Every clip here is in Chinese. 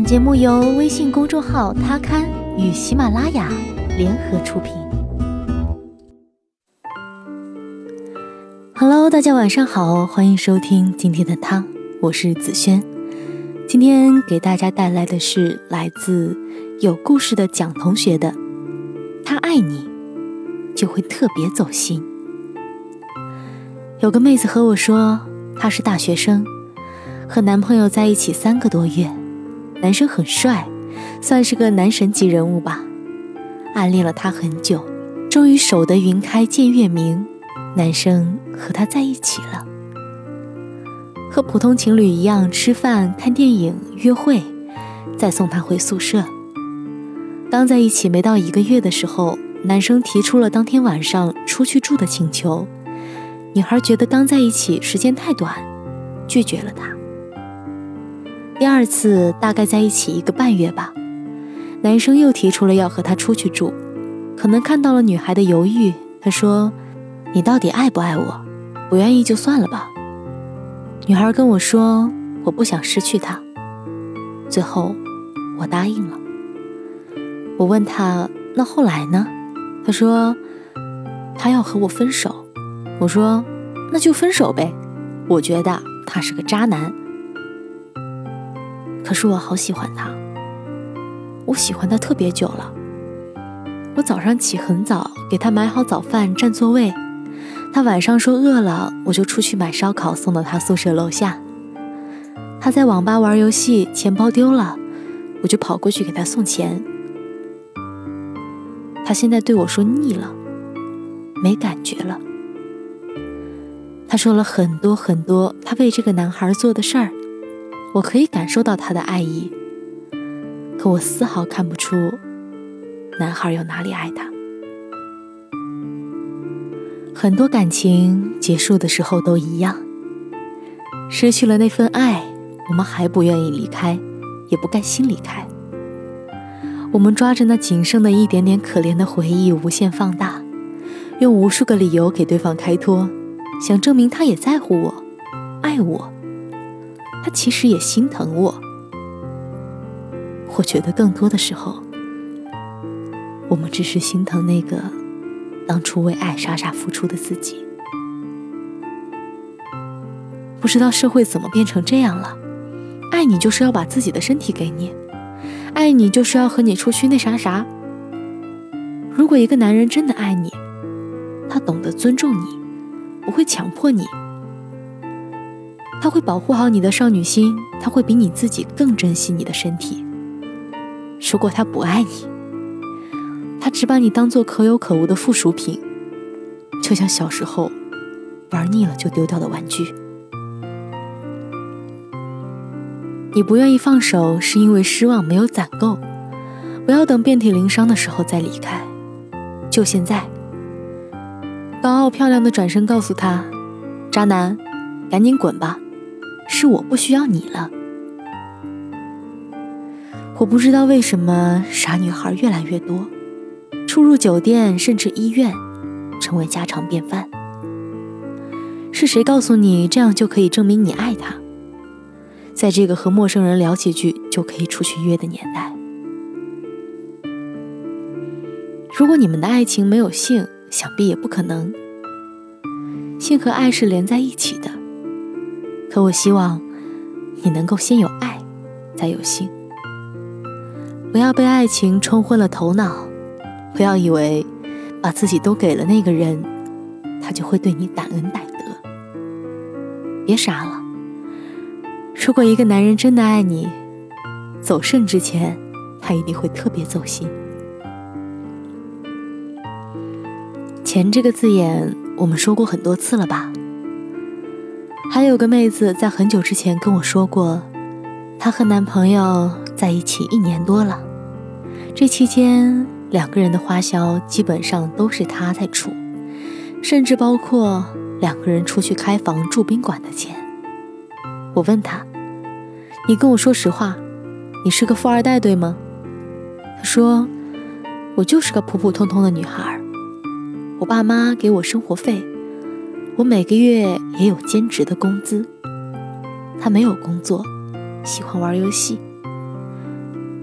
本节目由微信公众号“他刊”与喜马拉雅联合出品。Hello，大家晚上好，欢迎收听今天的他，我是子轩。今天给大家带来的是来自有故事的蒋同学的“他爱你，就会特别走心”。有个妹子和我说，她是大学生，和男朋友在一起三个多月。男生很帅，算是个男神级人物吧。暗恋了他很久，终于守得云开见月明，男生和她在一起了。和普通情侣一样吃饭、看电影、约会，再送她回宿舍。刚在一起没到一个月的时候，男生提出了当天晚上出去住的请求，女孩觉得刚在一起时间太短，拒绝了他。第二次大概在一起一个半月吧，男生又提出了要和她出去住，可能看到了女孩的犹豫，他说：“你到底爱不爱我？不愿意就算了吧。”女孩跟我说：“我不想失去他。”最后我答应了。我问他：“那后来呢？”他说：“他要和我分手。”我说：“那就分手呗。”我觉得他是个渣男。可是我好喜欢他，我喜欢他特别久了。我早上起很早，给他买好早饭，占座位。他晚上说饿了，我就出去买烧烤送到他宿舍楼下。他在网吧玩游戏，钱包丢了，我就跑过去给他送钱。他现在对我说腻了，没感觉了。他说了很多很多他为这个男孩做的事儿。我可以感受到他的爱意，可我丝毫看不出男孩有哪里爱他。很多感情结束的时候都一样，失去了那份爱，我们还不愿意离开，也不甘心离开。我们抓着那仅剩的一点点可怜的回忆，无限放大，用无数个理由给对方开脱，想证明他也在乎我，爱我。他其实也心疼我，我觉得更多的时候，我们只是心疼那个当初为爱傻傻付出的自己。不知道社会怎么变成这样了？爱你就是要把自己的身体给你，爱你就是要和你出去那啥啥。如果一个男人真的爱你，他懂得尊重你，不会强迫你。他会保护好你的少女心，他会比你自己更珍惜你的身体。如果他不爱你，他只把你当做可有可无的附属品，就像小时候玩腻了就丢掉的玩具。你不愿意放手，是因为失望没有攒够。不要等遍体鳞伤的时候再离开，就现在。高傲漂亮的转身告诉他：“渣男，赶紧滚吧。”是我不需要你了。我不知道为什么傻女孩越来越多，出入酒店甚至医院，成为家常便饭。是谁告诉你这样就可以证明你爱他？在这个和陌生人聊几句就可以出去约的年代，如果你们的爱情没有性，想必也不可能。性和爱是连在一起的。可我希望你能够先有爱，再有性。不要被爱情冲昏了头脑，不要以为把自己都给了那个人，他就会对你感恩戴德。别傻了。如果一个男人真的爱你，走肾之前，他一定会特别走心。钱这个字眼，我们说过很多次了吧？还有个妹子在很久之前跟我说过，她和男朋友在一起一年多了，这期间两个人的花销基本上都是她在出，甚至包括两个人出去开房住宾馆的钱。我问她：“你跟我说实话，你是个富二代对吗？”她说：“我就是个普普通通的女孩，我爸妈给我生活费。”我每个月也有兼职的工资。他没有工作，喜欢玩游戏。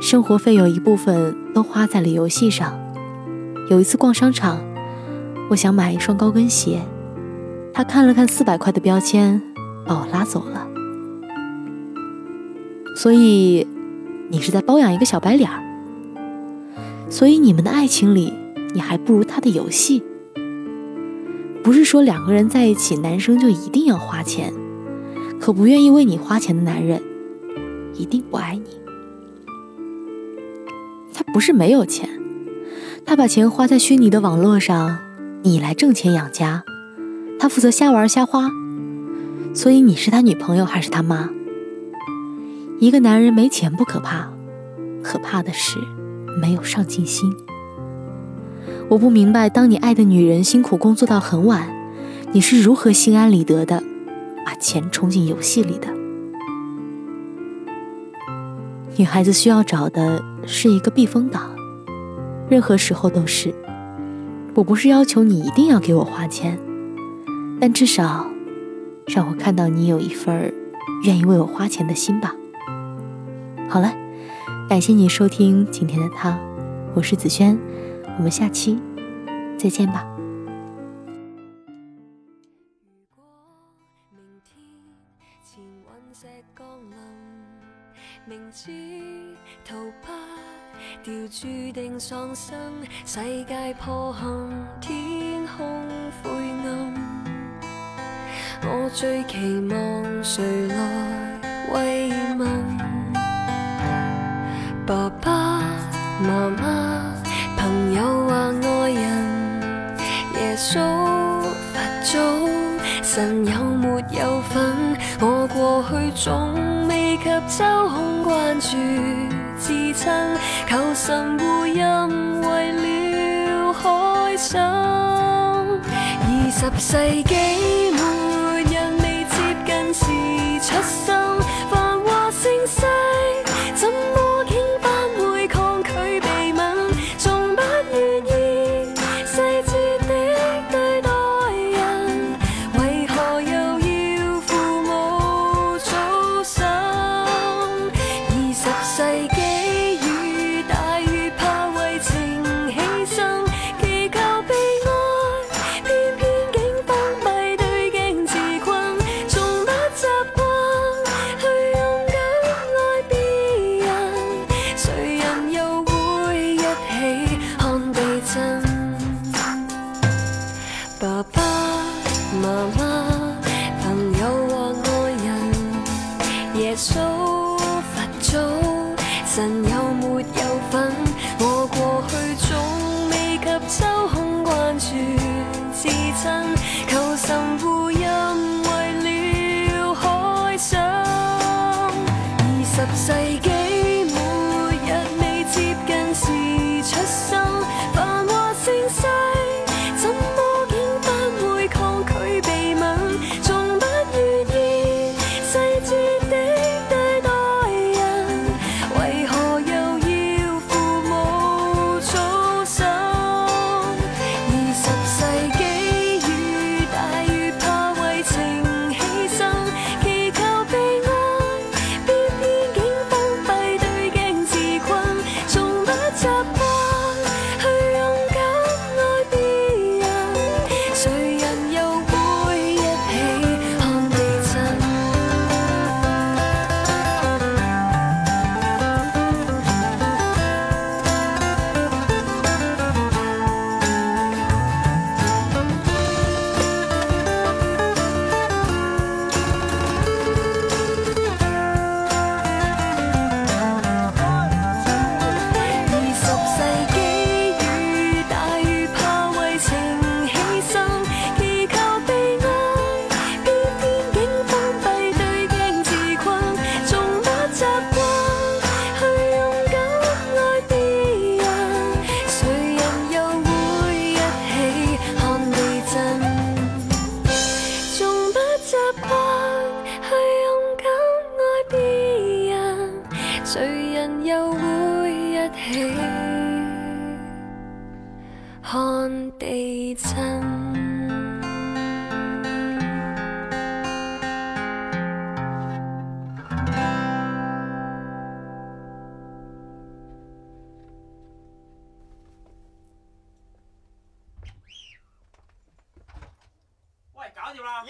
生活费有一部分都花在了游戏上。有一次逛商场，我想买一双高跟鞋，他看了看四百块的标签，把我拉走了。所以，你是在包养一个小白脸。所以你们的爱情里，你还不如他的游戏。不是说两个人在一起，男生就一定要花钱，可不愿意为你花钱的男人，一定不爱你。他不是没有钱，他把钱花在虚拟的网络上，你来挣钱养家，他负责瞎玩瞎花。所以你是他女朋友还是他妈？一个男人没钱不可怕，可怕的是没有上进心。我不明白，当你爱的女人辛苦工作到很晚，你是如何心安理得的把钱充进游戏里的？女孩子需要找的是一个避风港，任何时候都是。我不是要求你一定要给我花钱，但至少让我看到你有一份愿意为我花钱的心吧。好了，感谢你收听今天的他，我是子轩。我们下期再见吧。如果明天前陨石降临，明知逃不掉，注定丧生，世界破陷，天空灰暗，我最期望谁来慰神有没有份？我过去总未及周空关注至亲，求神护荫，为了开心。二十世纪末日未接近时出生，曾人又会一起看地震？喂，搞掂啦